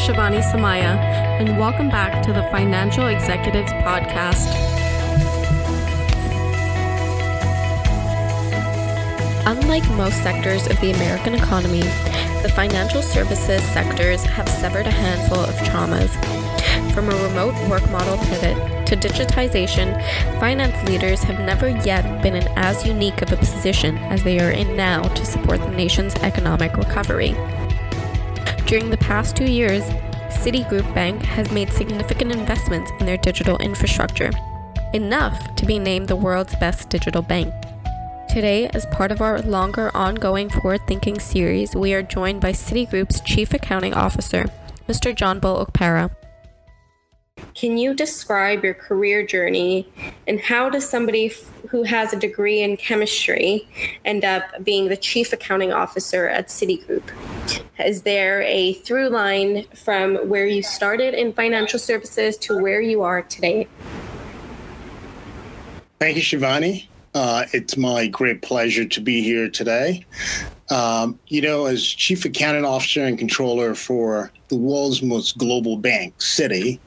Is Shivani Samaya, and welcome back to the Financial Executives Podcast. Unlike most sectors of the American economy, the financial services sectors have severed a handful of traumas. From a remote work model pivot to digitization, finance leaders have never yet been in as unique of a position as they are in now to support the nation's economic recovery. During the past two years, Citigroup Bank has made significant investments in their digital infrastructure, enough to be named the world's best digital bank. Today, as part of our longer ongoing forward thinking series, we are joined by Citigroup's Chief Accounting Officer, Mr. Johnbull Okpara. Can you describe your career journey and how does somebody f- who has a degree in chemistry end up being the chief accounting officer at Citigroup? Is there a through line from where you started in financial services to where you are today? Thank you, Shivani. Uh, it's my great pleasure to be here today. Um, you know, as chief accounting officer and controller for the world's most global bank, Citi,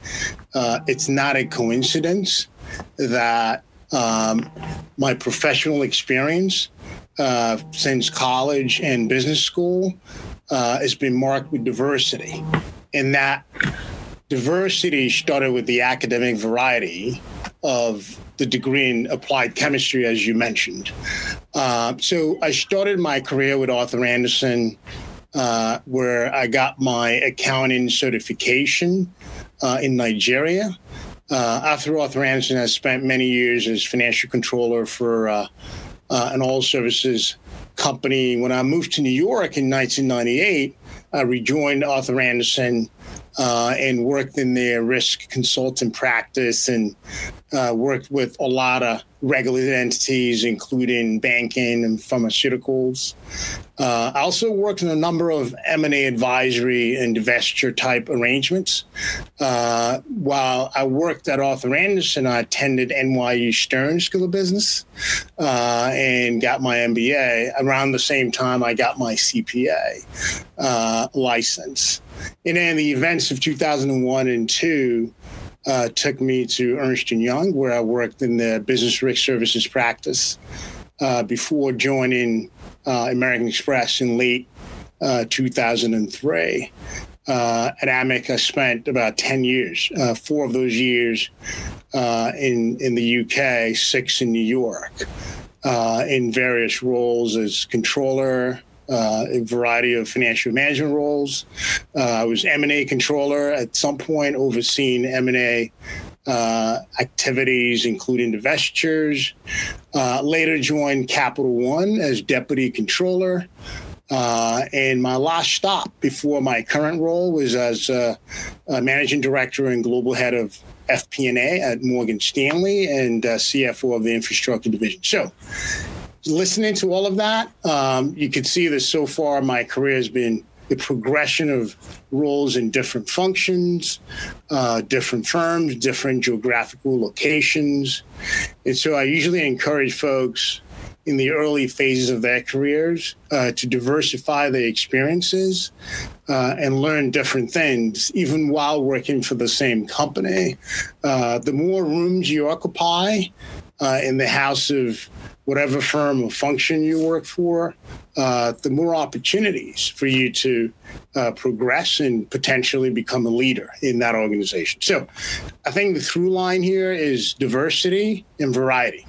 uh, it's not a coincidence that um, my professional experience uh, since college and business school uh, has been marked with diversity. And that diversity started with the academic variety of the degree in applied chemistry, as you mentioned. Uh, so I started my career with Arthur Andersen, uh, where I got my accounting certification uh, in Nigeria. Uh, after Arthur Andersen, I spent many years as financial controller for uh, an all services company. When I moved to New York in 1998, I rejoined Arthur Andersen uh, and worked in their risk consultant practice and uh, worked with a lot of regulated entities, including banking and pharmaceuticals. Uh, I also worked in a number of M&A advisory and divestiture type arrangements. Uh, while I worked at Arthur Andersen, I attended NYU Stern School of Business uh, and got my MBA. Around the same time, I got my CPA uh, license. And then the events of 2001 and 2 uh, took me to Ernst & Young, where I worked in the business risk services practice uh, before joining uh, American Express in late uh, 2003. Uh, at Amex, I spent about 10 years, uh, four of those years in, in the UK, six in New York, in various roles as controller, uh, a variety of financial management roles. Uh, I was M&A controller at some point, overseeing M&A uh, activities, including divestitures. Uh, later joined Capital One as deputy controller. Uh, and my last stop before my current role was as managing director and global head of FP&A at Morgan Stanley and CFO of the infrastructure division. So listening to all of that, um, you could see that so far my career has been the progression of roles in different functions, uh, different firms, different geographical locations. And so I usually encourage folks in the early phases of their careers uh, to diversify their experiences uh, and learn different things, even while working for the same company. Uh, the more rooms you occupy uh, in the house of whatever firm or function you work for, uh, the more opportunities for you to uh, progress and potentially become a leader in that organization. So I think the through line here is diversity and variety.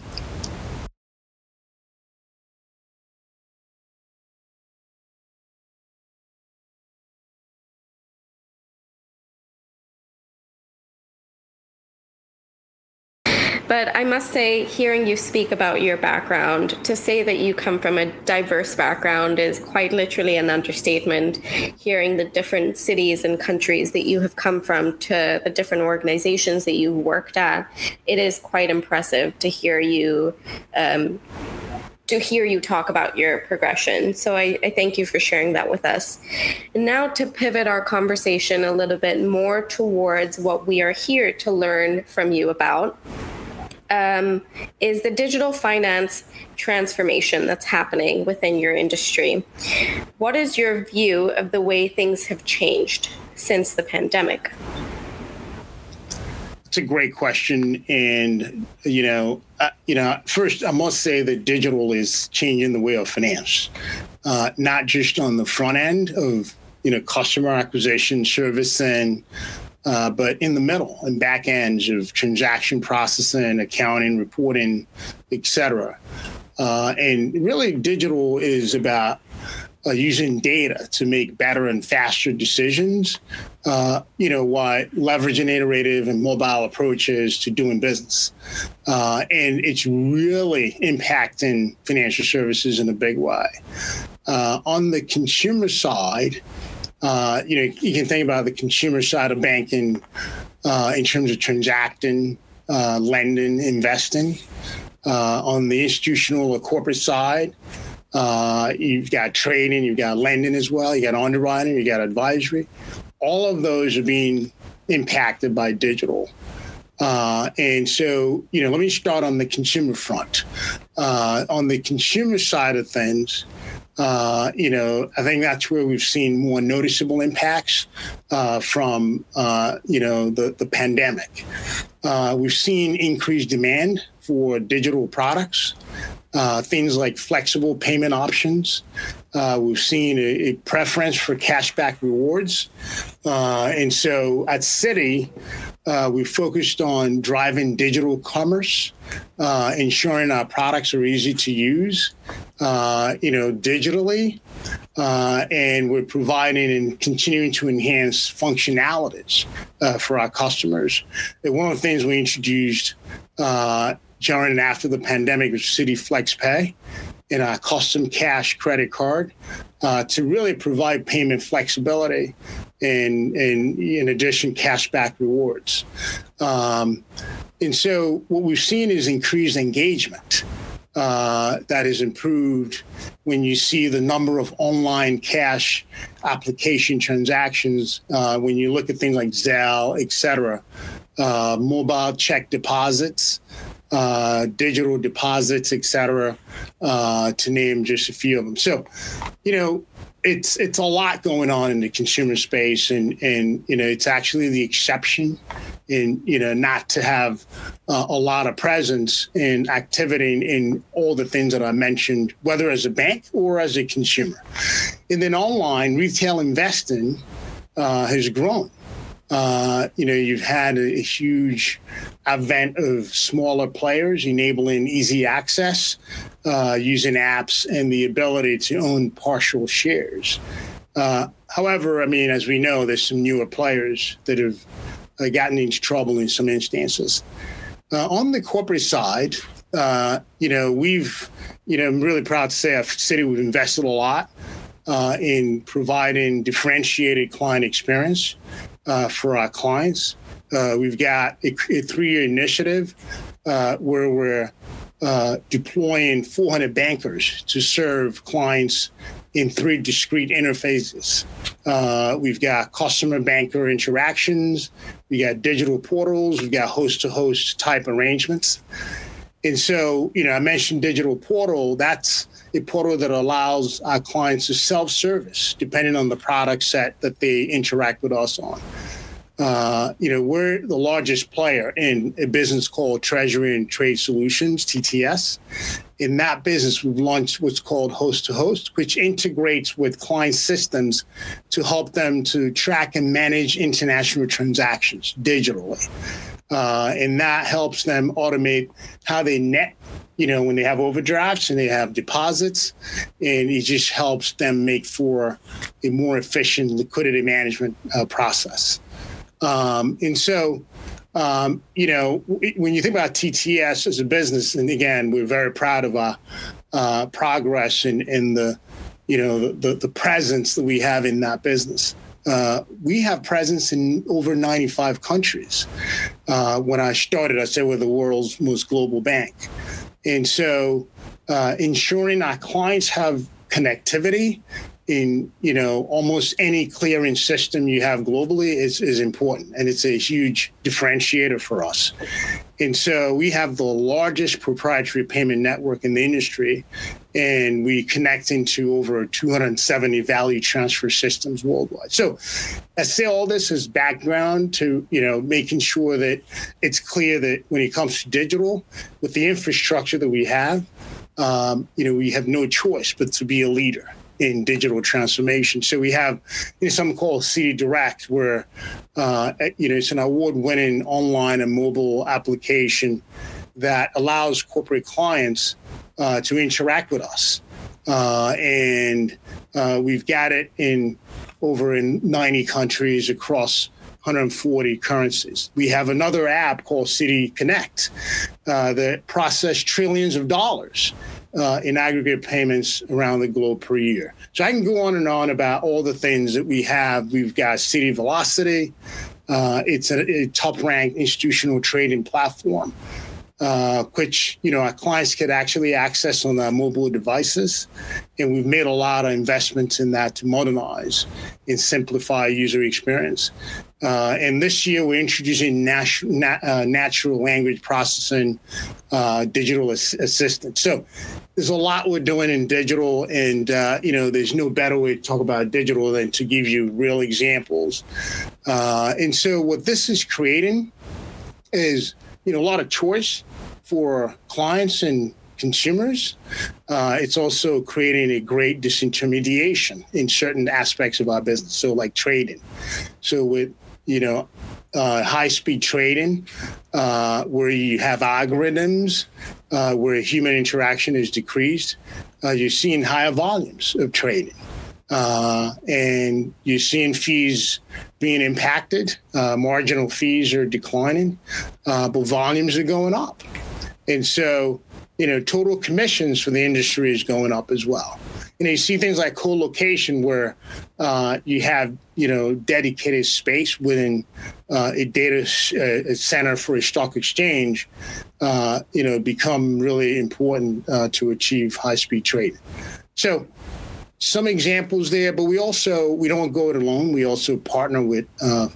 But I must say, hearing you speak about your background, to say that you come from a diverse background is quite literally an understatement. Hearing the different cities and countries that you have come from to the different organizations that you've worked at, it is quite impressive to hear you. Um, to hear you talk about your progression. So I, I, thank you for sharing that with us. And now to pivot our conversation a little bit more towards what we are here to learn from you about um, is the digital finance transformation that's happening within your industry. What is your view of the way things have changed since the pandemic? It's a great question, and you know, uh, you know, first I must say that digital is changing the way of finance, uh, not just on the front end of you know customer acquisition, service, and uh, but in the middle and back ends of transaction processing, accounting, reporting, et cetera. Uh, and really, digital is about uh, using data to make better and faster decisions, uh, you know, while leveraging iterative and mobile approaches to doing business. Uh, and it's really impacting financial services in a big way. Uh, on the consumer side, uh, you know, you can think about the consumer side of banking uh, in terms of transacting, uh, lending, investing. Uh, on the institutional or corporate side, uh, you've got trading, you've got lending as well, you got underwriting, you got advisory. All of those are being impacted by digital. Uh, and so, you know, let me start on the consumer front. Uh, on the consumer side of things, uh, you know, I think that's where we've seen more noticeable impacts uh, from, uh, you know, the, the pandemic. Uh, we've seen increased demand for digital products, uh, things like flexible payment options. Uh, we've seen a, a, preference for cashback rewards. and so at Citi, we focused on driving digital commerce, ensuring our products are easy to use, uh, you know, digitally, uh, and we're providing and continuing to enhance functionalities uh, for our customers. And one of the things we introduced uh, during and after the pandemic was Citi Flex Pay and our custom cash credit card uh, to really provide payment flexibility and, and in addition, cashback rewards. Um, and so what we've seen is increased engagement uh, that is improved when you see the number of online cash application transactions, uh, when you look at things like Zelle, et cetera, uh, mobile check deposits, uh, digital deposits, et cetera, uh, to name just a few of them. So, you know, it's it's a lot going on in the consumer space, and and you know it's actually the exception, in you know not to have uh, a lot of presence and activity in, in all the things that I mentioned, whether as a bank or as a consumer, and then online retail investing uh, has grown. Uh, you know, you've had a, huge event of smaller players enabling easy access uh, using apps and the ability to own partial shares. Uh, however, I mean, as we know, there's some newer players that have uh, gotten into trouble in some instances. Uh, on the corporate side, uh, you know, we've, you know, I'm really proud to say at Citi we've invested a lot in providing differentiated client experience for our clients. we've got a, a three-year initiative where we're uh, deploying 400 bankers to serve clients in three discrete interfaces. Uh, we've got customer banker interactions, we got digital portals, we've got host to host type arrangements. And so, you know, I mentioned digital portal. That's a portal that allows our clients to self service depending on the product set that they interact with us on. Uh, you know, we're the largest player in a business called Treasury and Trade Solutions, TTS. In that business, we've launched what's called Host to Host, which integrates with client systems to help them to track and manage international transactions digitally. Uh, and that helps them automate how they net you know, when they have overdrafts and they have deposits, and it just helps them make for a more efficient liquidity management uh, process. Um, and so, um, you know, when you think about TTS as a business, and again, we're very proud of our uh, progress in, in the, you know, the, the presence that we have in that business. Uh, we have presence in over 95 countries. Uh, when I started, I said we're the world's most global bank. And so uh, ensuring our clients have connectivity in you know almost any clearing system you have globally is, is important and it's a huge differentiator for us And so we have the largest proprietary payment network in the industry, and we connect into over 270 value transfer systems worldwide. So I say all this as background to, you know, making sure that it's clear that when it comes to digital, with the infrastructure that we have, um, you know, we have no choice but to be a leader in digital transformation. So we have you know, something called Citi Direct, where uh, you know it's an award-winning online and mobile application that allows corporate clients uh, to interact with us, uh, and uh, we've got it in over in 90 countries across 140 currencies. We have another app called Citi Connect uh, that process trillions of dollars uh, in aggregate payments around the globe per year. So I can go on and on about all the things that we have. We've got Citi Velocity. Uh, it's a, a top-ranked institutional trading platform, uh, which you know our clients could actually access on their mobile devices, and we've made a lot of investments in that to modernize and simplify user experience. Uh, and this year, we're introducing nat- nat- uh, natural language processing uh, digital as- assistant. So there's a lot we're doing in digital, and uh, you know, there's no better way to talk about digital than to give you real examples. Uh, and so, what this is creating is you know a lot of choice for clients and consumers. Uh, it's also creating a great disintermediation in certain aspects of our business. So, like trading. So, with you know, uh, high speed trading, uh, where you have algorithms, uh, where human interaction is decreased, uh, you're seeing higher volumes of trading. Uh, and you're seeing fees being impacted. Uh, marginal fees are declining, but volumes are going up. And so, you know, total commissions for the industry is going up as well know, you see things like co-location where uh, you have, you know, dedicated space within uh, a data uh, center for a stock exchange, uh, you know, become really important uh, to achieve high-speed trading. So some examples there, but we also, we don't go it alone. We also partner with uh,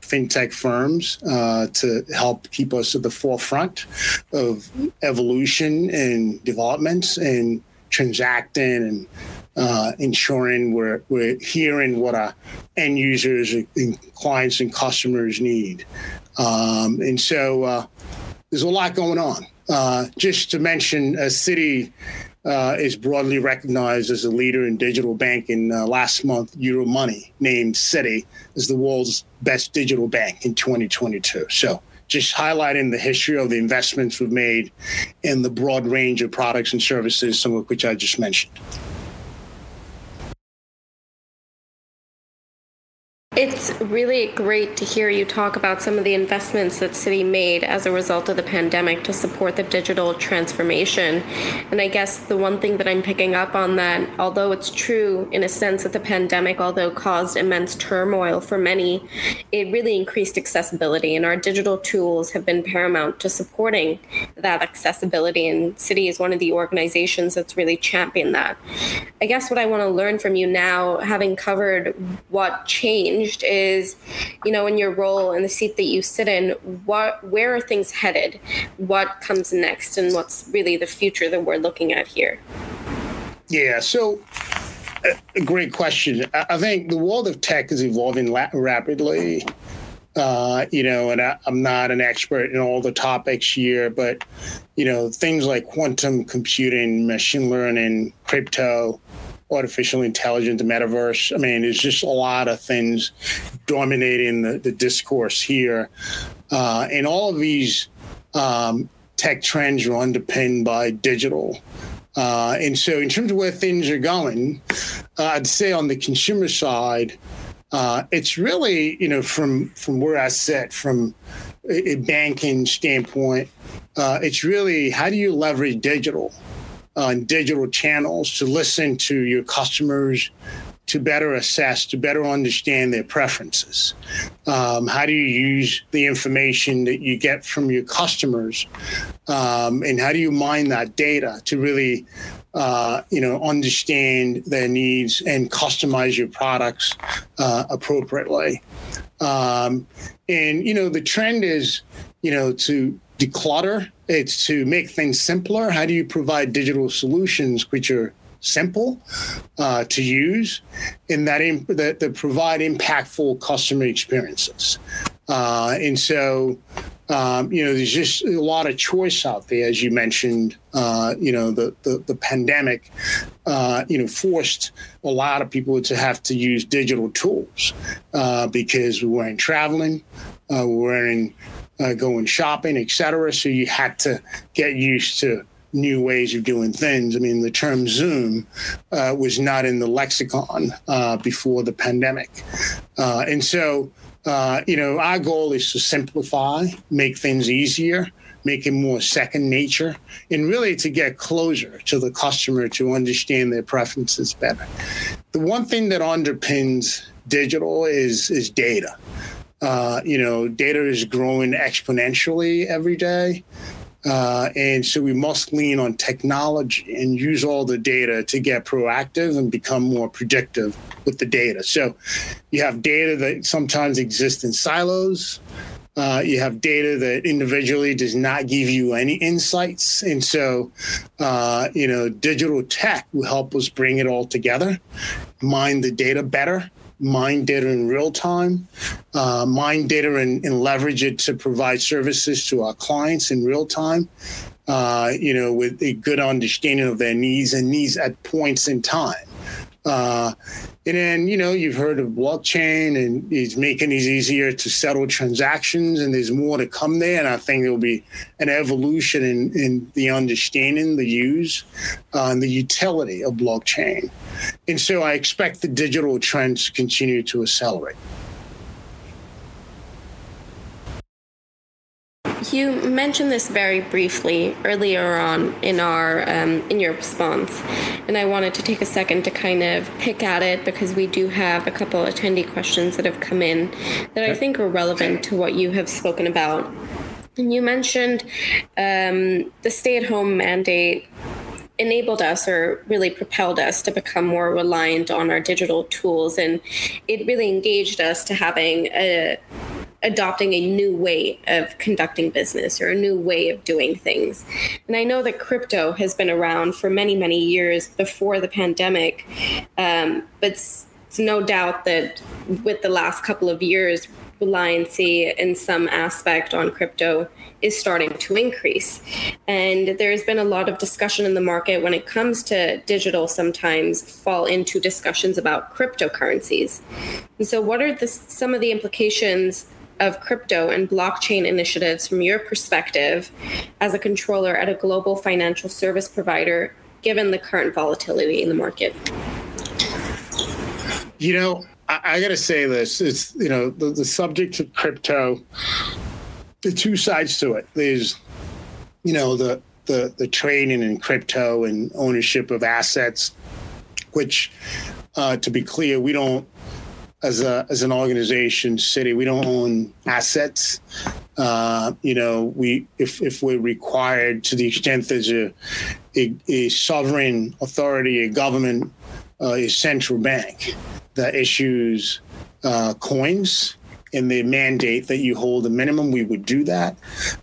fintech firms uh, to help keep us at the forefront of evolution and developments and transacting and uh, ensuring we're, we're hearing what our end users and clients and customers need. Um, and so uh, there's a lot going on. Uh, just to mention, a Citi uh, is broadly recognized as a leader in digital banking. Uh, last month, Euromoney named Citi as the world's best digital bank in 2022. So just highlighting the history of the investments we've made in the broad range of products and services, some of which I just mentioned. Really great to hear you talk about some of the investments that Citi made as a result of the pandemic to support the digital transformation. And I guess the one thing that I'm picking up on that, although it's true in a sense that the pandemic, although caused immense turmoil for many, it really increased accessibility. And our digital tools have been paramount to supporting that accessibility. And Citi is one of the organizations that's really championed that. I guess what I want to learn from you now, having covered what changed changed is, you know, in your role in the seat that you sit in, what where are things headed? What comes next and what's really the future that we're looking at here? Yeah, so a great question. I think the world of tech is evolving rapidly. Uh, you know, and I, am not an expert in all the topics here, but you know, things like quantum computing, machine learning, crypto, artificial intelligence, the metaverse. I mean, there's just a lot of things dominating the, the discourse here. Uh, and all of these um, tech trends are underpinned by digital. Uh, and so, in terms of where things are going, uh, I'd say on the consumer side, uh, it's really, you know, from from where I sit, from a, banking standpoint, uh, it's really how do you leverage digital? On digital channels to listen to your customers, to better assess, to better understand their preferences. Um, how do you use the information that you get from your customers, um, and how do you mine that data to really, uh, you know, understand their needs and customize your products uh, appropriately? Um, and you know, the trend is, you know, to declutter. It's to make things simpler. How do you provide digital solutions which are simple uh, to use and that, imp- that, that provide impactful customer experiences? Uh, and so, um, you know, there's just a lot of choice out there, as you mentioned. Uh, you know, the the, the pandemic, uh, you know, forced a lot of people to have to use digital tools uh, because we weren't traveling, uh, we weren't uh, going shopping, et cetera. So you had to get used to new ways of doing things. I mean, the term Zoom uh, was not in the lexicon uh, before the pandemic. Uh, and so, uh, you know, our goal is to simplify, make things easier, make it more second nature, and really to get closer to the customer to understand their preferences better. The one thing that underpins digital is is data. Uh, you know, data is growing exponentially every day. Uh, and so we must lean on technology and use all the data to get proactive and become more predictive with the data. So you have data that sometimes exists in silos. Uh, you have data that individually does not give you any insights. And so, uh, you know, digital tech will help us bring it all together, mine the data better, mine data in real time, uh, mine data and, and, leverage it to provide services to our clients in real time. Uh, you know, with a good understanding of their needs and needs at points in time. Uh, and then, you know, you've heard of blockchain and it's making it easier to settle transactions, and there's more to come there. And I think there'll be an evolution in, in the understanding, the use, uh, and the utility of blockchain. And so I expect the digital trends to continue to accelerate. You mentioned this very briefly earlier on in our um, in your response, and I wanted to take a second to kind of pick at it because we do have a couple attendee questions that have come in that I think are relevant to what you have spoken about. And you mentioned um, the stay-at-home mandate enabled us or really propelled us to become more reliant on our digital tools and it really engaged us to having a adopting a new way of conducting business or a new way of doing things. And I know that crypto has been around for many, many years before the pandemic, um, but it's, it's no doubt that with the last couple of years, reliancy in some aspect on crypto is starting to increase. And there's been a lot of discussion in the market when it comes to digital, sometimes fall into discussions about cryptocurrencies. And so, what are the, some of the implications of crypto and blockchain initiatives from your perspective as a controller at a global financial service provider, given the current volatility in the market? You know, I, I got to say this. It's, you know, the, the subject of crypto, the two sides to it. There's, you know, the, the, the trading in crypto and ownership of assets, which, uh, to be clear, we don't as a as an organization, Citi, we don't own assets. Uh, you know, we if if we're required to the extent there's a a, a sovereign authority, a government, uh, a central bank that issues uh, coins and they mandate that you hold a minimum, we would do that.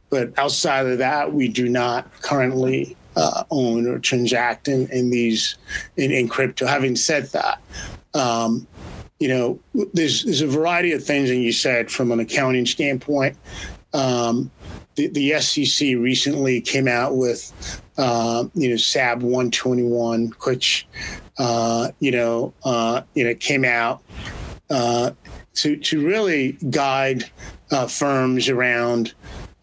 But outside of that, we do not currently uh, own or transact in, in these in, in crypto. Having said that, um, you know, there's there's a variety of things, and you said from an accounting standpoint. Um, the, the SEC recently came out with, uh, you know, SAB 121, which, uh, you know, uh, you know, came out uh, to to really guide uh, firms around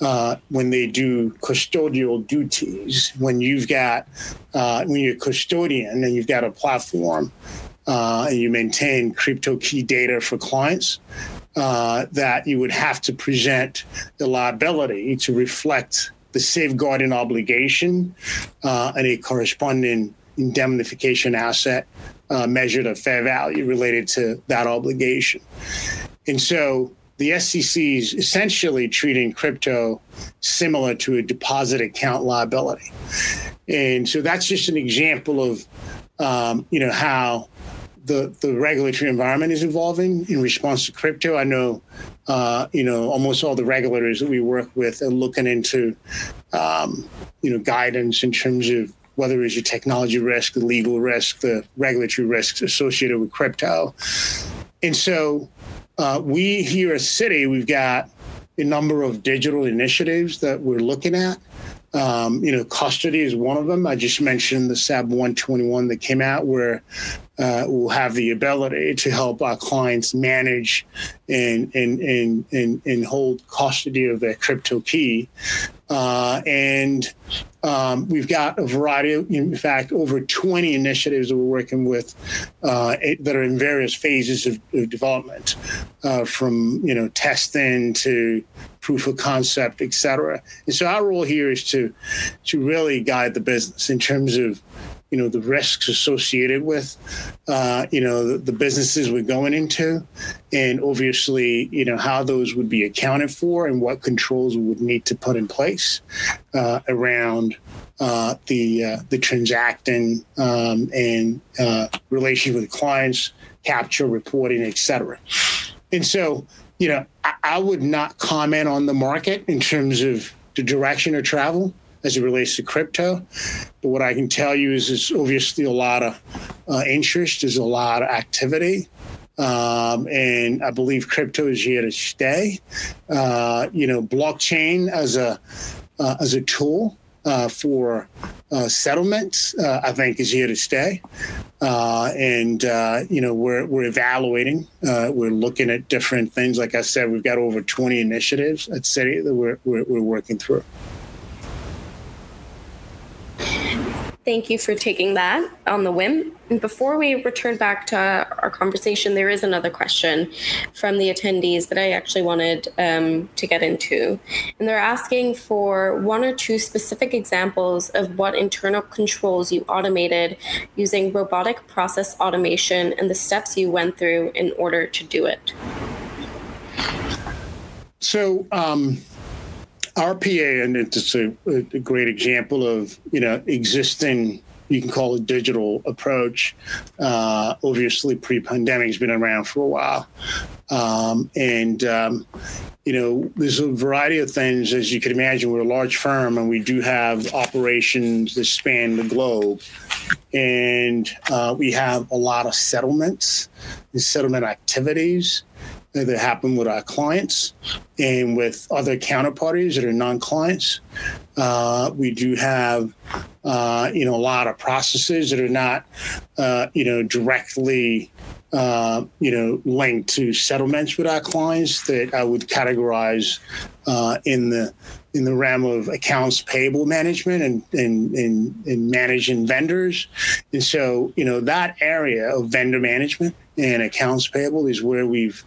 uh, when they do custodial duties. When you've got when you're a custodian and you've got a platform uh, and you maintain crypto key data for clients, uh, that you would have to present the liability to reflect the safeguarding obligation uh, and a corresponding indemnification asset uh, measured at fair value related to that obligation. And so the SEC is essentially treating crypto similar to a deposit account liability. And so that's just an example of, um, you know, how the the regulatory environment is evolving in response to crypto. I know, uh, you know, almost all the regulators that we work with are looking into, um, you know, guidance in terms of whether it's your technology risk, the legal risk, the regulatory risks associated with crypto. And so, uh, we here at Citi, we've got a number of digital initiatives that we're looking at. Um, you know, custody is one of them. I just mentioned the SAB 121 that came out where uh, we'll have the ability to help our clients manage and, and, and, and, and hold custody of their crypto key. Uh, and um, we've got a variety of, in fact, over 20 initiatives that we're working with uh, that are in various phases of, of development, uh, from you know testing to proof of concept, et cetera. And so our role here is to to really guide the business in terms of you know the risks associated with uh, you know the, the, businesses we're going into and obviously you know how those would be accounted for and what controls we would need to put in place uh, around uh, the uh, the transacting um, and uh, relations with clients capture reporting etc and so you know I, I would not comment on the market in terms of the direction of travel as it relates to crypto. But what I can tell you is there's obviously a lot of uh, interest, there's a lot of activity. Um, and I believe crypto is here to stay. Uh, you know, blockchain as a uh, as a tool uh, for uh, settlements, uh, I think, is here to stay. Uh, and uh, you know, we're we're evaluating. Uh, we're looking at different things. Like I said, we've got over 20 initiatives at Citi that we're, we're, we're working through. Thank you for taking that on the whim. And before we return back to our conversation, there is another question from the attendees that I actually wanted um, to get into. And they're asking for one or two specific examples of what internal controls you automated using robotic process automation and the steps you went through in order to do it. So, um, RPA, and it's a, a great example of you know existing you can call it digital approach. Uh, obviously, pre-pandemic has been around for a while, um, and um, you know there's a variety of things. As you can imagine, we're a large firm, and we do have operations that span the globe, and uh, we have a lot of settlements and settlement activities that happen with our clients and with other counterparties that are non-clients. Uh, we do have, uh, you know, a lot of processes that are not, uh, you know, directly, uh, you know, linked to settlements with our clients that I would categorize uh, in the in the realm of accounts payable management and, and, and, and managing vendors. And so, you know, that area of vendor management and accounts payable is where we've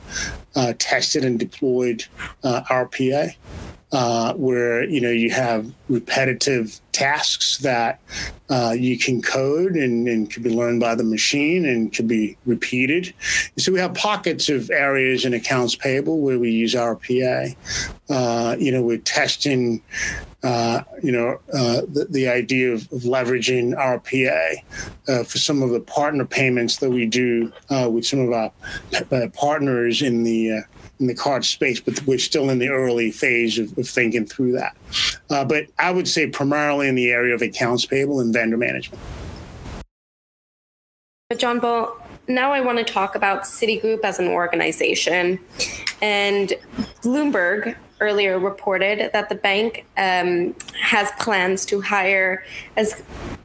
uh, tested and deployed uh, RPA uh, where you know you have repetitive tasks that uh, you can code and, and can be learned by the machine and can be repeated. So we have pockets of areas in accounts payable where we use RPA. Uh, you know, we're testing. Uh, you know, uh, the, the idea of, of leveraging RPA uh, for some of the partner payments that we do with some of our partners in the in the card space, but we're still in the early phase of, of thinking through that. Uh, but I would say primarily in the area of accounts payable and vendor management. Johnbull, now I want to talk about Citigroup as an organization. And Bloomberg earlier reported that the bank um, has plans to hire as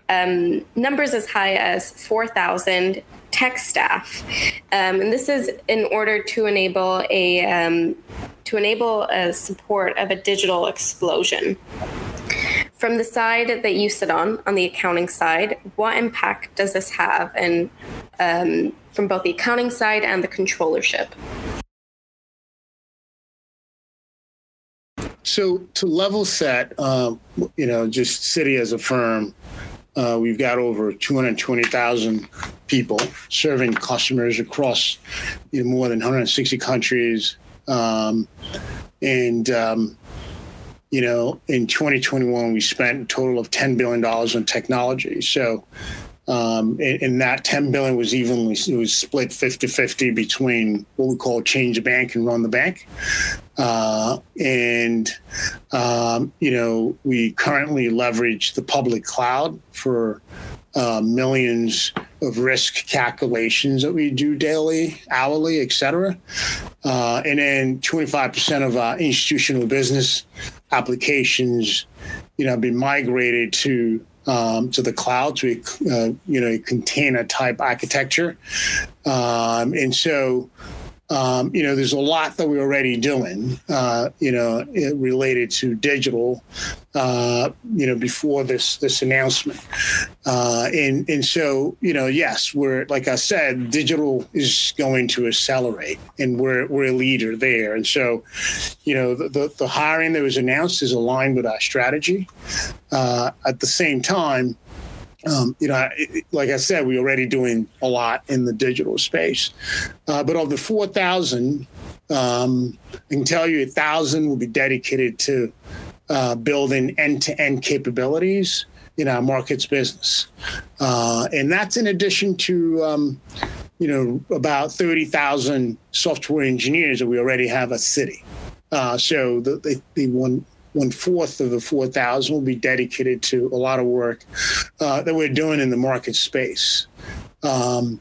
um, numbers as high as 4,000 tech staff, um, and this is in order to enable a um, to enable a support of a digital explosion. From the side that you sit on, on the accounting side, what impact does this have, and um, from both the accounting side and the controllership? So to level set, um, you know, just Citi as a firm, uh, we've got over 220,000 people serving customers across you know, more than 160 countries. Um, and, um, you know, in 2021, we spent a total of $10 billion on technology. So, Um, and, and, that 10 billion was evenly it was split 50-50 between what we call change the bank and run the bank. Uh, and um, you know we currently leverage the public cloud for uh, millions of risk calculations that we do daily, hourly, et cetera. Uh, and then 25% of our institutional business applications, you know, been migrated to um, to the cloud to a uh, you know a container type architecture, um, and so um, you know, there's a lot that we're already doing, uh, you know, related to digital, uh, you know, before this this announcement, uh, and and so you know, yes, we're like I said, digital is going to accelerate, and we're we're a leader there, and so, you know, the the, the hiring that was announced is aligned with our strategy. Uh, at the same time, um, you know, like I said, we're already doing a lot in the digital space. Uh, but of the 4,000, um, I can tell you a thousand will be dedicated to uh, building end-to-end capabilities in our markets business, uh, and that's in addition to um, you know about 30,000 software engineers that we already have a Citi. Uh, so the, the, the one one fourth of the 4,000 will be dedicated to a lot of work uh, that we're doing in the market space. Um,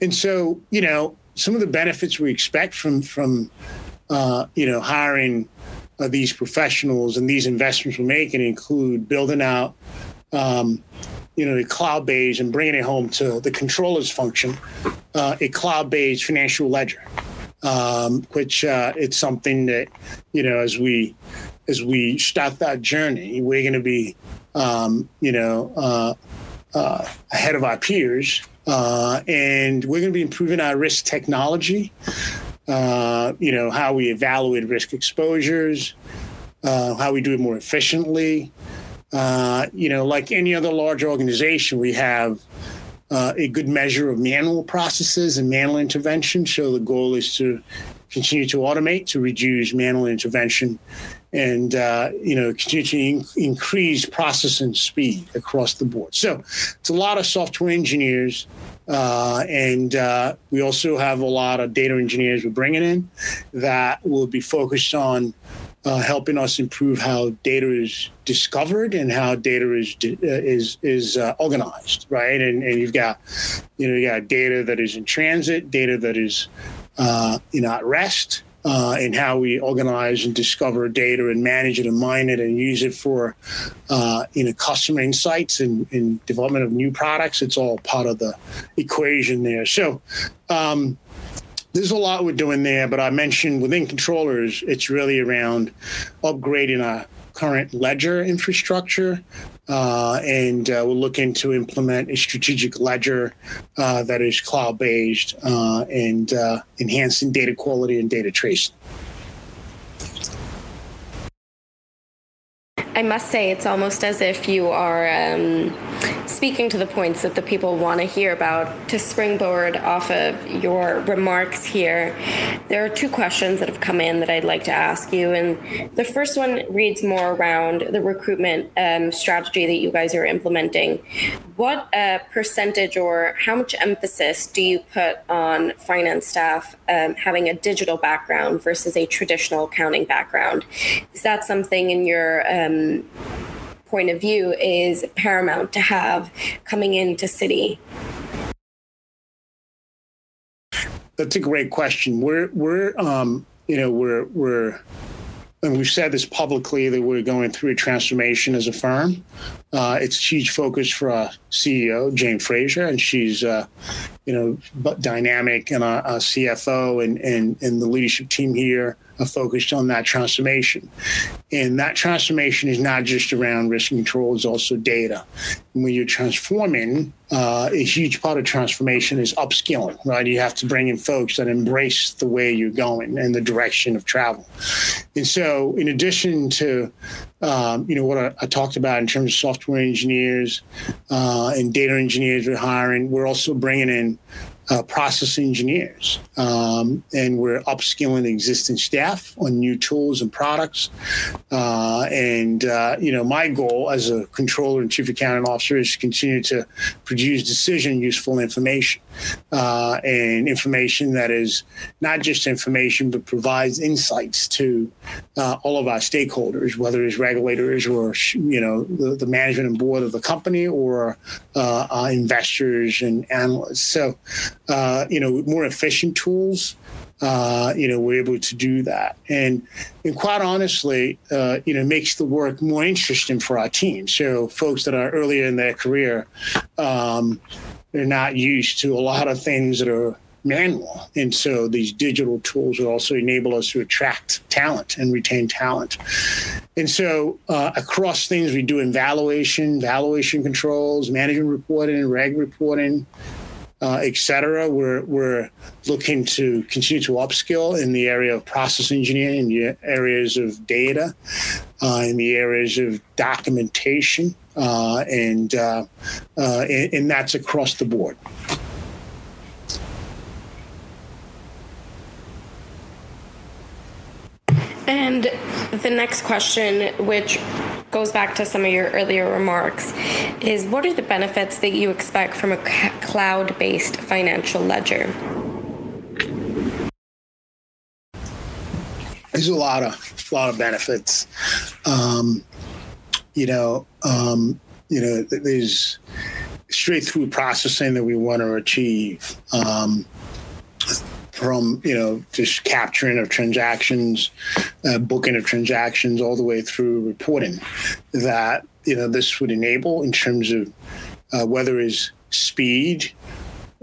and so, you know, some of the benefits we expect from from uh, you know hiring uh, these professionals and these investments we're making include building out um, you know the cloud based and bringing it home to the controllers function uh, a cloud based financial ledger um, which uh, it's something that you know as we as we start that journey, we're going to be, um, you know, uh, uh, ahead of our peers, uh, and we're going to be improving our risk technology. Uh, you know, how we evaluate risk exposures, uh, how we do it more efficiently. You know, like any other large organization, we have. A good measure of manual processes and manual intervention. So the goal is to continue to automate to reduce manual intervention and uh, you know continue to in- increase processing speed across the board. So it's a lot of software engineers, uh, and uh, we also have a lot of data engineers we're bringing in that will be focused on. Uh, helping us improve how data is discovered and how data is uh, is is uh, organized, right? And, and you've got, you know, you got data that is in transit, data that is, you know, at rest, uh, in how we organize and discover data and manage it and mine it and use it for uh, you know customer insights and, and, development of new products. It's all part of the equation there. So um, there's a lot we're doing there, but I mentioned within controllers, it's really around upgrading our current ledger infrastructure uh, and uh, we're looking to implement a strategic ledger uh, that is cloud based uh, and uh, enhancing data quality and data tracing. I must say, it's almost as if you are um, speaking to the points that the people want to hear about. To springboard off of your remarks here, there are two questions that have come in that I'd like to ask you. And the first one reads more around the recruitment um, strategy that you guys are implementing. What uh, percentage or how much emphasis do you put on finance staff um, having a digital background versus a traditional accounting background? Is that something in your um, point of view is paramount to have coming into Citi? That's a great question. We're we're um, you know we're we're and we've said this publicly that we're going through a transformation as a firm. Uh, it's a huge focus for our CEO, Jane Fraser, and she's, uh, you know, but dynamic and our CFO and, and, and the leadership team here focused on that transformation. And that transformation is not just around risk control, it's also data. And when you're transforming, uh, a huge part of transformation is upskilling, right? You have to bring in folks that embrace the way you're going and the direction of travel. And so, in addition to um, you know what I, I, talked about in terms of software engineers uh, and data engineers we're hiring, we're also bringing in uh, process engineers. Um, and we're upskilling existing staff on new tools and products. Uh, and, uh, you know, my goal as a controller and chief accounting officer is to continue to produce decision useful information uh, and information that is not just information, but provides insights to uh, all of our stakeholders, whether it's regulators or, you know, the, the management and board of the company or uh, investors and analysts. So, uh, you know, more efficient tools. Uh, you know, we're able to do that, and and quite honestly, uh, you know, makes the work more interesting for our team. So, folks that are earlier in their career, um, they're not used to a lot of things that are manual. And so these digital tools will also enable us to attract talent and retain talent. And so uh, across things we do in valuation, valuation controls, management reporting, reg reporting, uh, et cetera, we're, we're looking to continue to upskill in the area of process engineering, in the areas of data, uh, in the areas of documentation, uh, and, uh, uh, and, and that's across the board. And the next question, which goes back to some of your earlier remarks, is what are the benefits that you expect from a cloud based financial ledger? There's a lot of a lot of benefits. Um, you know, um, you know, there's straight through processing that we want to achieve. Um, from you know just capturing of transactions, uh, booking of transactions, all the way through reporting that you know this would enable in terms of uh, whether is speed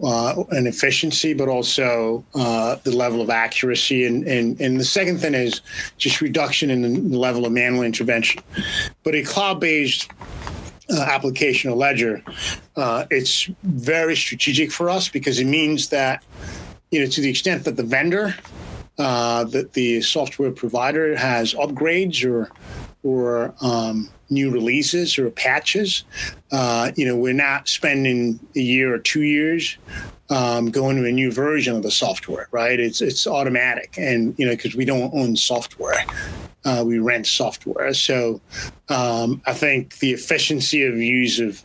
uh, and efficiency, but also uh, the level of accuracy. And, and, and the second thing is just reduction in the level of manual intervention. But a cloud based uh, application or ledger, uh, it's very strategic for us because it means that you know, to the extent that the vendor, uh, that the software provider has upgrades or or um, new releases or patches, uh, you know, we're not spending a year or two years um, going to a new version of the software, right? It's it's automatic, and you know, because we don't own software, uh, we rent software. So um, I think the efficiency of use of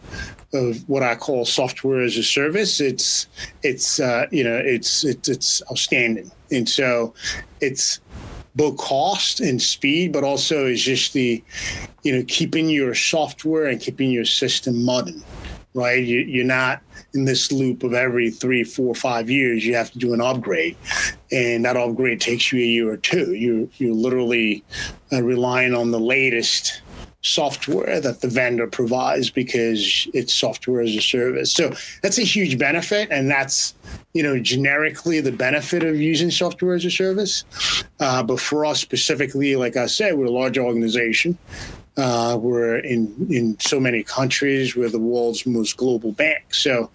of what I call software as a service, it's it's uh, you know it's it's it's outstanding, and so it's both cost and speed, but also is just the you know keeping your software and keeping your system modern, right? You, you're not in this loop of every three, four, five years you have to do an upgrade, and that upgrade takes you a year or two. You you're literally uh, relying on the latest software that the vendor provides because it's software as a service. So that's a huge benefit, and that's you know generically the benefit of using software as a service. Uh, but for us specifically, like I said, we're a large organization. Uh, we're in in so many countries. We're the world's most global bank. So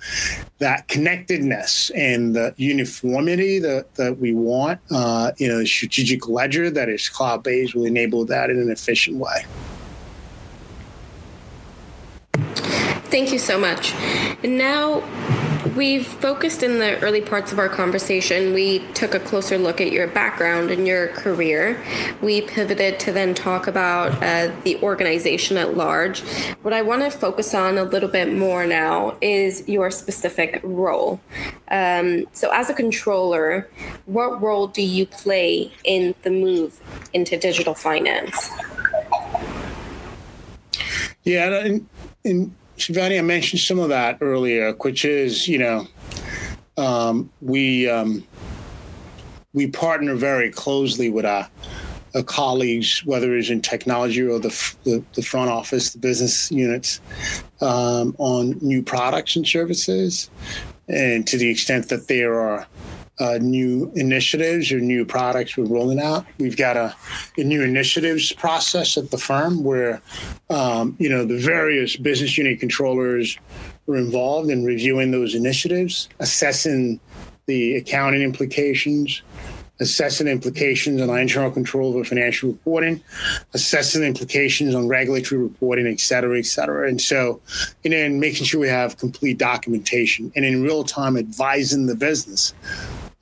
that connectedness and the uniformity that, that we want, uh, you know, strategic ledger that is cloud based will enable that in an efficient way. Thank you so much. And now we've focused in the early parts of our conversation. We took a closer look at your background and your career. We pivoted to then talk about uh, the organization at large. What I want to focus on a little bit more now is your specific role. Um, so, as a controller, what role do you play in the move into digital finance? Yeah, and, and Shivani, I mentioned some of that earlier, which is, you know, um, we um, we partner very closely with our, our, colleagues, whether it's in technology or the, the, the front office, the business units, um, on new products and services. And to the extent that there are uh, new initiatives or new products we're rolling out. We've got a, a new initiatives process at the firm where, um, you know, the various business unit controllers are involved in reviewing those initiatives, assessing the accounting implications, assessing implications on internal control over financial reporting, assessing implications on regulatory reporting, et cetera, et cetera. And so, and then making sure we have complete documentation and in real time advising the business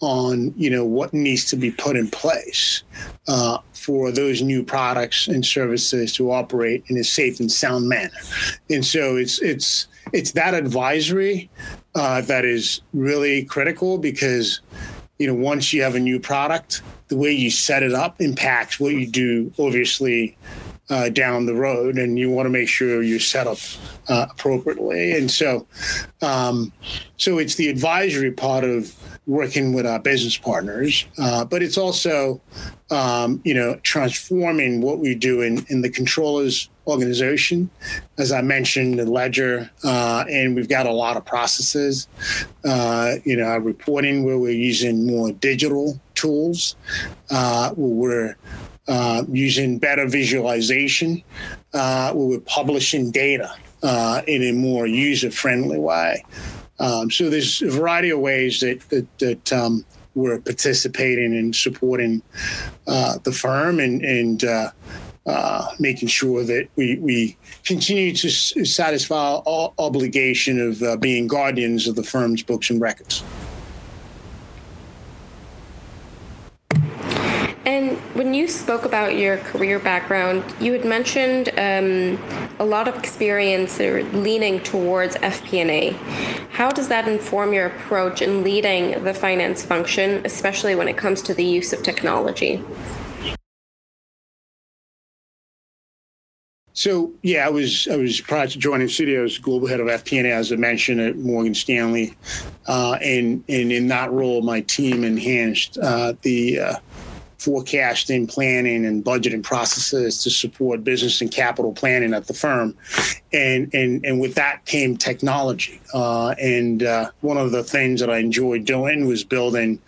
on you know what needs to be put in place uh, for those new products and services to operate in a safe and sound manner. And so it's it's it's that advisory uh, that is really critical because you know, once you have a new product, the way you set it up impacts what you do, obviously, uh, down the road, and you want to make sure you're set up uh, appropriately. And so, um, so it's the advisory part of working with our business partners, uh, but it's also, um, you know, transforming what we do in, in the controllers organization. As I mentioned, the ledger, uh, and we've got a lot of processes. Uh, you know, reporting where we're using more digital tools, uh, where we're uh, using better visualization, uh, where we're publishing data uh, in a more user-friendly way. Um, so there's a variety of ways that that, that um, we're participating and supporting the firm and and uh, making sure that we, we continue to satisfy our obligation of uh, being guardians of the firm's books and records. And when you spoke about your career background, you had mentioned um, a lot of experience leaning towards FP&A. How does that inform your approach in leading the finance function, especially when it comes to the use of technology? So yeah, I was I was prior to joining Citi, global head of FP&A, as I mentioned at Morgan Stanley, uh, and and in that role, my team enhanced uh, the uh, forecasting, planning, and budgeting processes to support business and capital planning at the firm, and and and with that came technology. Uh, and uh, one of the things that I enjoyed doing was building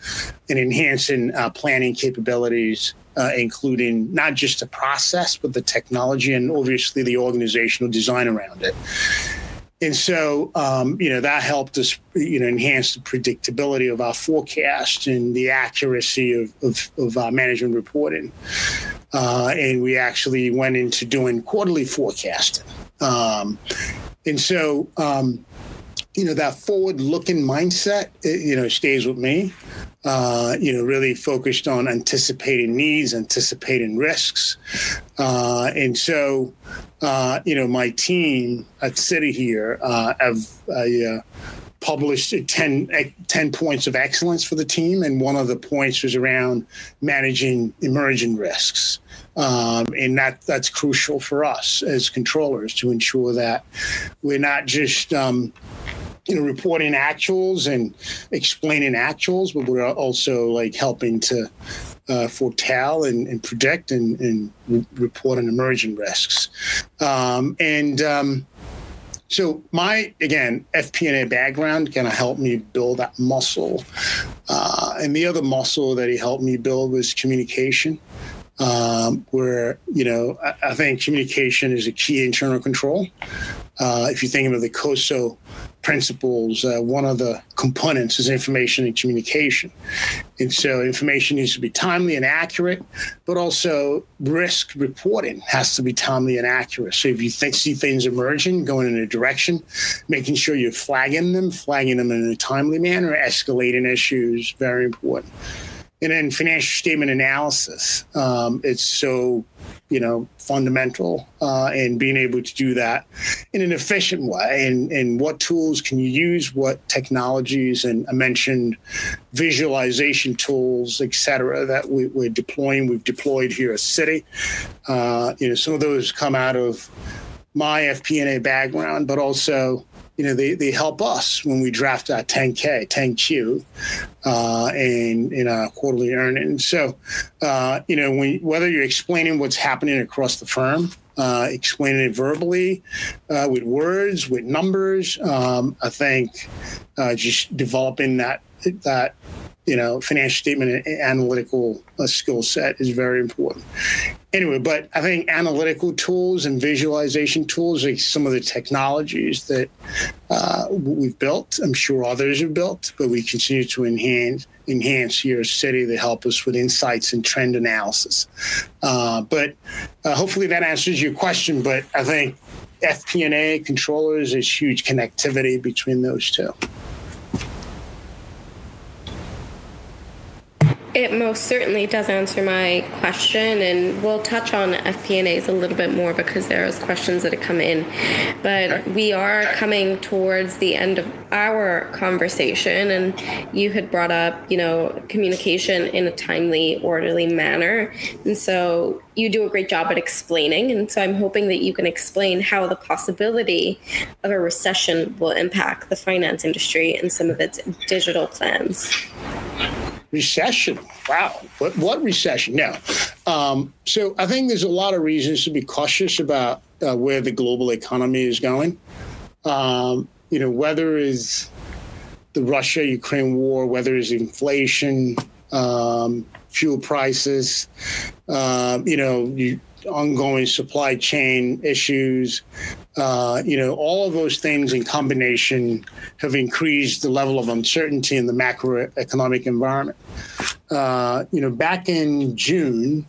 and enhancing uh, planning capabilities uh, including not just the process, but the technology and obviously the organizational design around it. And so, um, you know, that helped us, you know, enhance the predictability of our forecast and the accuracy of, of, of our management reporting. Uh, and we actually went into doing quarterly forecasting. Um, and so, um, you know, that forward looking mindset, it, you know, stays with me uh, you know, really focused on anticipating needs, anticipating risks. Uh, and so, uh, you know, my team at Citi here uh, have uh, published 10, 10, points of excellence for the team. And one of the points was around managing emerging risks. Um, and that that's crucial for us as controllers to ensure that we're not just um, you know, reporting actuals and explaining actuals, but we're also like helping to uh, foretell and, and predict and, and re- report on emerging risks. Um, and um, so my again FP&A background kind of helped me build that muscle. Uh, and the other muscle that he helped me build was communication. Um, where you know I, I, think communication is a key internal control. Uh, if you think of the COSO principles, uh, one of the components is information and communication. And so information needs to be timely and accurate, but also risk reporting has to be timely and accurate. So if you think, see things emerging, going in a direction, making sure you're flagging them, flagging them in a timely manner, escalating issues, very important. And then financial statement analysis. Um, it's so you know, fundamental uh, and being able to do that in an efficient way. And, and what tools can you use? What technologies? And I mentioned visualization tools, et cetera, that we, are deploying. We've deployed here at Citi Uh, you know, some of those come out of my FP&A background, but also you know, they, they help us when we draft our 10K, 10Q, uh, in our quarterly earnings. So, uh, you know, when, whether you're explaining what's happening across the firm, uh, explaining it verbally, uh, with words, with numbers, um, I think uh, just developing that that you know financial statement analytical uh, skill set is very important. anyway, but I think analytical tools and visualization tools are some of the technologies that uh, we've built. I'm sure others have built, but we continue to enhance enhance your Citi to help us with insights and trend analysis. Uh, but uh, hopefully that answers your question. But I think FP&A controllers is huge connectivity between those two. It most certainly does answer my question, and we'll touch on FP&As a little bit more because there there's questions that have come in. But we are coming towards the end of our conversation, and you had brought up, you know, communication in a timely, orderly manner, and so you do a great job at explaining. And so I'm hoping that you can explain how the possibility of a recession will impact the finance industry and some of its digital plans recession. Wow, what what recession? Now, um, so I think there's a lot of reasons to be cautious about uh, where the global economy is going. Um, you know, whether is the Russia-Ukraine war, whether it's inflation, um, fuel prices, uh, you know, you, ongoing supply chain issues, uh, you know, all of those things in combination have increased the level of uncertainty in the macroeconomic environment. Uh, you know, back in June,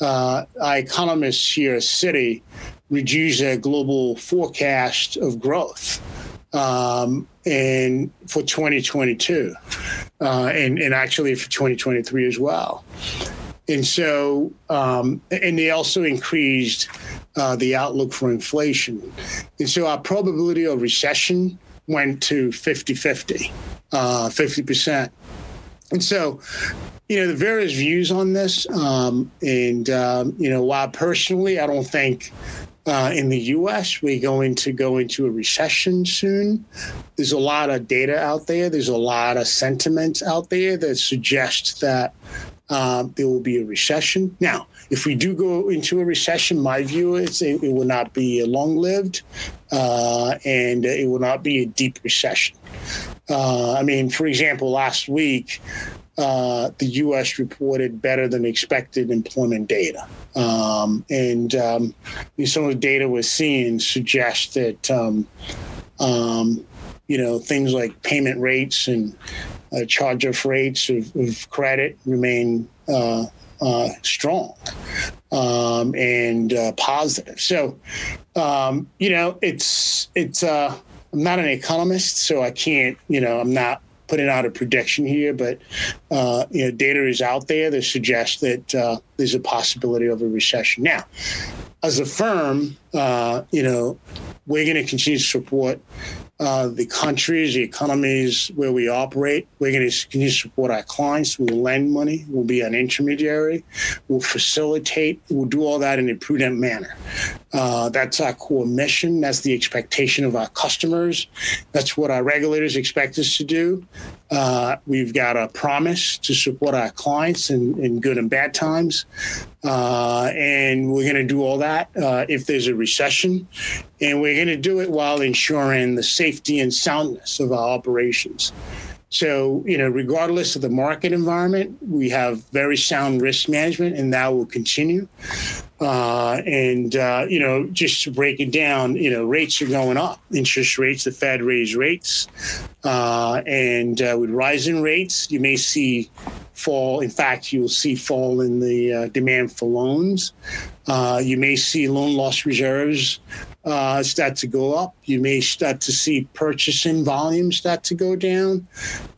uh, our economists here at Citi reduced their global forecast of growth. Um, and for 2022, uh, and, and actually for 2023 as well. And so, um, and they also increased uh, the outlook for inflation. And so our probability of recession went to 50 50, uh, 50%. And so, you know, the various views on this. Um, and, um, you know, while personally, I don't think uh, in the US we're going to go into a recession soon, there's a lot of data out there, there's a lot of sentiment out there that suggests that uh, there will be a recession. Now, if we do go into a recession, my view is it, it will not be a long lived uh, and it will not be a deep recession. Uh, I mean, for example, last week, uh, the U.S. reported better than expected employment data, um, and um, some of the data we're seeing suggests that um, um you know things like payment rates and uh, charge-off rates of, of, credit remain uh, uh, strong um, and uh, positive. So, um, you know, it's it's. Uh, I'm not an economist, so I can't. You know, I'm not putting out a prediction here, but uh, you know, data is out there that suggests that there's a possibility of a recession. Now, as a firm, you know, we're going to continue to support uh, the countries, the economies where we operate. We're going to continue to support our clients. We'll lend money. We'll be an intermediary. We'll facilitate. We'll do all that in a prudent manner. Uh, that's our core mission. That's the expectation of our customers. That's what our regulators expect us to do. Uh, we've got a promise to support our clients in, in good and bad times. Uh, and we're going to do all that uh, if there's a recession. And we're going to do it while ensuring the safety and soundness of our operations. So, you know, regardless of the market environment, we have very sound risk management, and that will continue. Uh, and, uh, you know, just to break it down, you know, rates are going up. Interest rates, the Fed raised rates. Uh, and uh, with rising rates, you may see fall. In fact, you'll see fall in the uh, demand for loans. Uh, you may see loan loss reserves uh, start to go up. You may start to see purchasing volumes start to go down.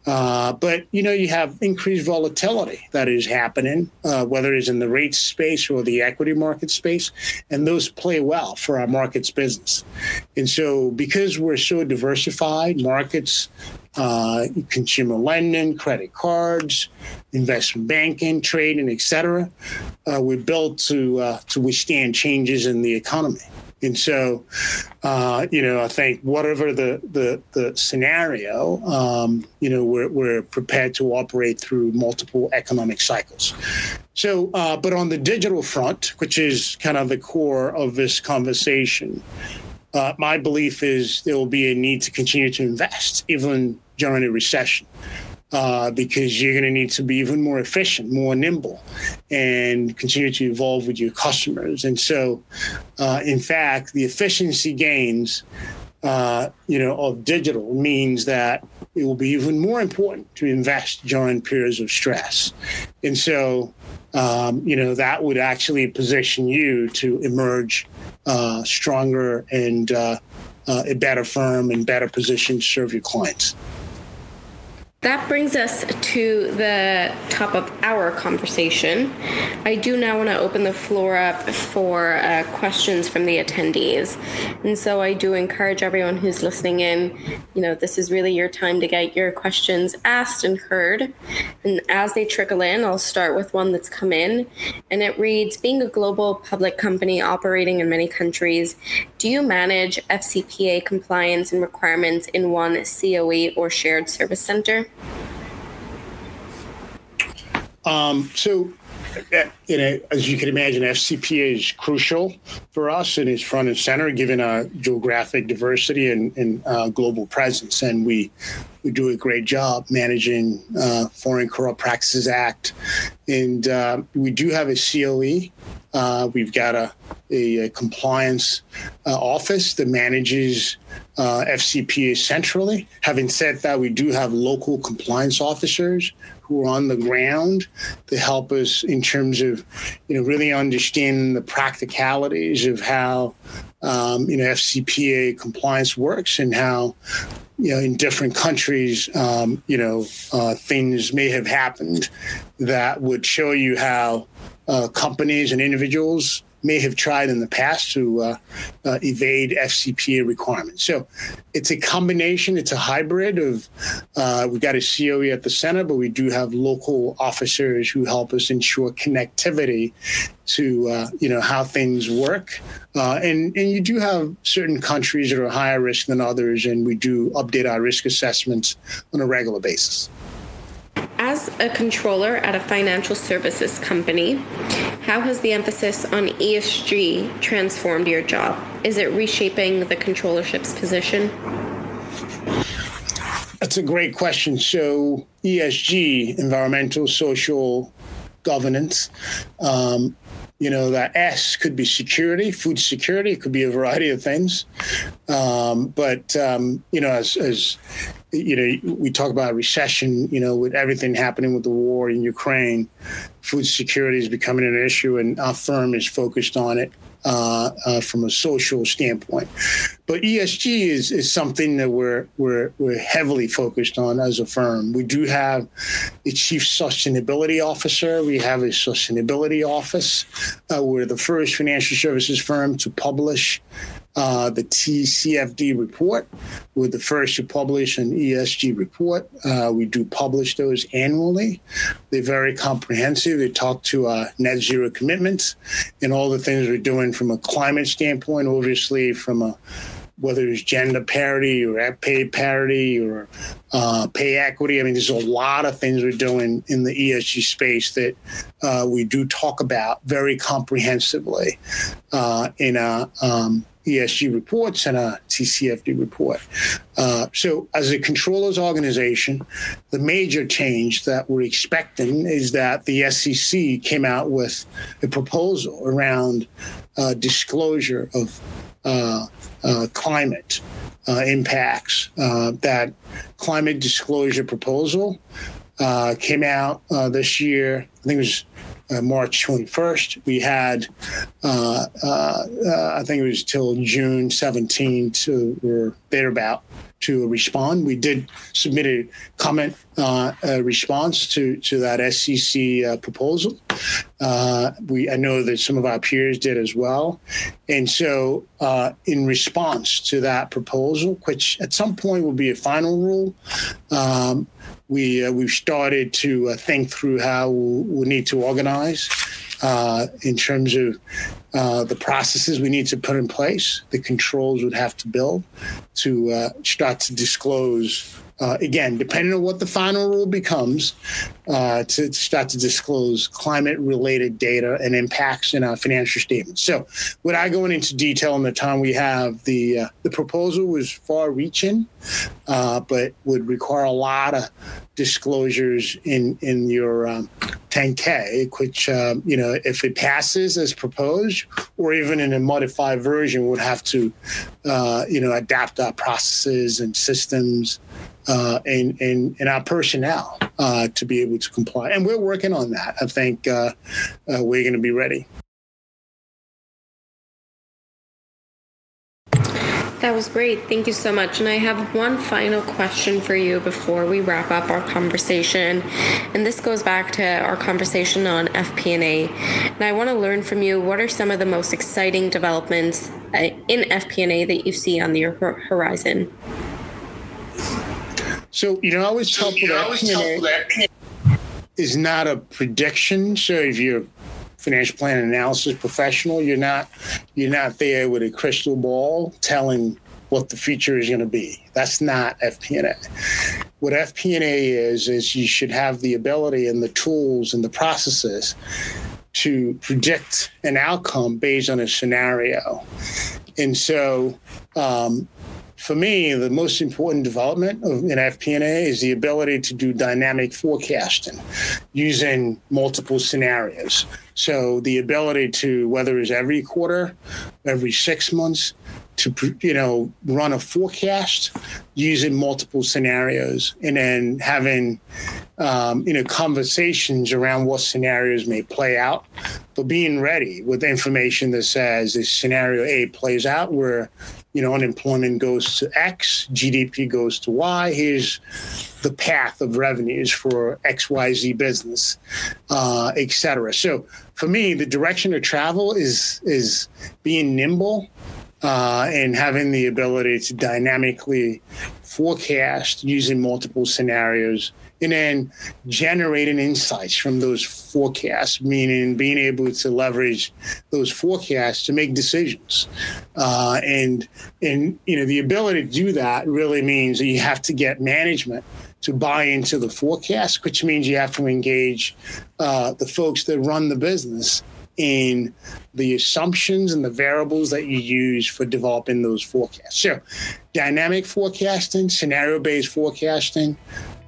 Uh, but you know, you have increased volatility that is happening, uh, whether it's in the rates space or the equity market space, and those play well for our markets business. And so, because we're so diversified, markets, uh, consumer lending, credit cards, investment banking, trading, et cetera, uh, we're built to uh, to withstand changes in the economy. And so, uh, you know, I think whatever the the, the scenario, um, you know, we're, we're prepared to operate through multiple economic cycles. So, uh, but on the digital front, which is kind of the core of this conversation, uh, my belief is there will be a need to continue to invest even during a recession. uh, because you're going to need to be even more efficient, more nimble, and continue to evolve with your customers. And so, uh, in fact, the efficiency gains, uh, you know, of digital means that it will be even more important to invest during periods of stress. And so, um, you know, that would actually position you to emerge uh, stronger and uh, uh, a better firm and better position to serve your clients. That brings us to the top of our conversation. I do now want to open the floor up for uh, questions from the attendees. And so I do encourage everyone who's listening in, you know, this is really your time to get your questions asked and heard. And as they trickle in, I'll start with one that's come in. And it reads Being a global public company operating in many countries, do you manage FCPA compliance and requirements in one COE or shared service center? Um, so, you know, as you can imagine, FCPA is crucial for us and is front and center given our geographic diversity and, and uh, global presence. And we we do a great job managing uh, Foreign Corrupt Practices Act, and uh, we do have a COE. Uh, we've got a, a, a compliance uh, office that manages uh, FCPA centrally. Having said that, we do have local compliance officers who are on the ground to help us in terms of, you know, really understanding the practicalities of how, um, you know, FCPA compliance works and how, you know, in different countries, um, you know, uh, things may have happened that would show you how uh, companies and individuals may have tried in the past to uh, uh, evade FCPA requirements. So it's a combination, it's a hybrid of uh, we've got a COE at the center, but we do have local officers who help us ensure connectivity to uh, you know how things work. Uh, and, and you do have certain countries that are higher risk than others, and we do update our risk assessments on a regular basis. As a controller at a financial services company, how has the emphasis on ESG transformed your job? Is it reshaping the controllership's position? That's a great question. So, ESG, environmental, social, governance, um, you know, that S could be security, food security. It could be a variety of things. Um, but, um, you know, as, as, you know, we talk about recession, you know, with everything happening with the war in Ukraine, food security is becoming an issue, and our firm is focused on it. Uh, uh, from a social standpoint. But ESG is, is something that we're, we're, we're heavily focused on as a firm. We do have a chief sustainability officer. We have a sustainability office. Uh, we're the first financial services firm to publish uh, the TCFD report. We're the first to publish an ESG report. Uh, we do publish those annually. They're very comprehensive. They talk to our net zero commitments and all the things we're doing from a climate standpoint, obviously, from a whether it's gender parity or pay parity or uh, pay equity. I mean, there's a lot of things we're doing in the ESG space that uh, we do talk about very comprehensively uh, in a um, ESG reports and a TCFD report. Uh, so, as a controllers organization, the major change that we're expecting is that the SEC came out with a proposal around uh, disclosure of uh, uh climate uh, impacts. Uh, that climate disclosure proposal came out this year. I think it was uh, March 21st. We had, uh, uh, I think it was till June 17th or thereabout to respond. We did submit a comment uh, a response to to that SEC uh, proposal. Uh, we I know that some of our peers did as well, and so in response to that proposal, which at some point will be a final rule. Um, we uh, we've started to uh, think through how we'll need to organize uh, in terms of uh, the processes we need to put in place, the controls we'd have to build to uh, start to disclose uh, again, depending on what the final rule becomes, uh, to start to disclose climate related data and impacts in our financial statements. So, without going into detail in the time we have, the uh, the proposal was far reaching, uh, but would require a lot of disclosures in in your um, 10K, which um, you know, if it passes as proposed, or even in a modified version, would have to uh, you know adapt our processes and systems uh, and, and, and our personnel uh, to be able to comply. And we're working on that. I think uh, uh we're going to be ready. That was great. Thank you so much. And I have one final question for you before we wrap up our conversation. And this goes back to our conversation on FP&A. I want to learn from you what are some of the most exciting developments uh, in FP&A that you see on the horizon? So, you know, I always tell people that is not a prediction. So if you're a financial plan analysis professional, you're not you're not there with a crystal ball telling what the future is going to be. That's not FP&A. What FP&A is is you should have the ability and the tools and the processes to predict an outcome based on a scenario. And so um, for me, the most important development in FP&A is the ability to do dynamic forecasting using multiple scenarios. So the ability to, whether it's every quarter, every six months, to you know run a forecast using multiple scenarios and then having um, you know conversations around what scenarios may play out but being ready with information that says if scenario a plays out where you know, unemployment goes to X, GDP goes to Y. Here's the path of revenues for XYZ business, uh, et cetera. So for me, the direction of travel is is being nimble uh, and having the ability to dynamically forecast using multiple scenarios and then generating insights from those forecasts, meaning being able to leverage those forecasts to make decisions. Uh, and and you know the ability to do that really means that you have to get management to buy into the forecast, which means you have to engage uh, the folks that run the business in the assumptions and the variables that you use for developing those forecasts. So, dynamic forecasting, scenario based forecasting,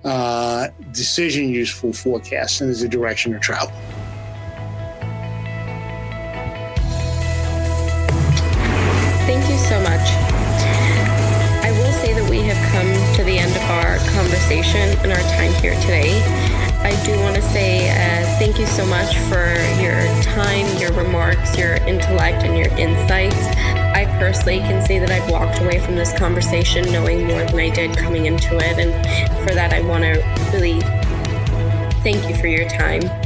uh, decision useful forecasting is a direction of travel. Thank you so much. I will say that we have come to the end of our conversation and our time here today. I do want to say uh, thank you so much for your time, your remarks, your intellect, and your insights. I personally can say that I've walked away from this conversation knowing more than I did coming into it. And for that, I want to really thank you for your time.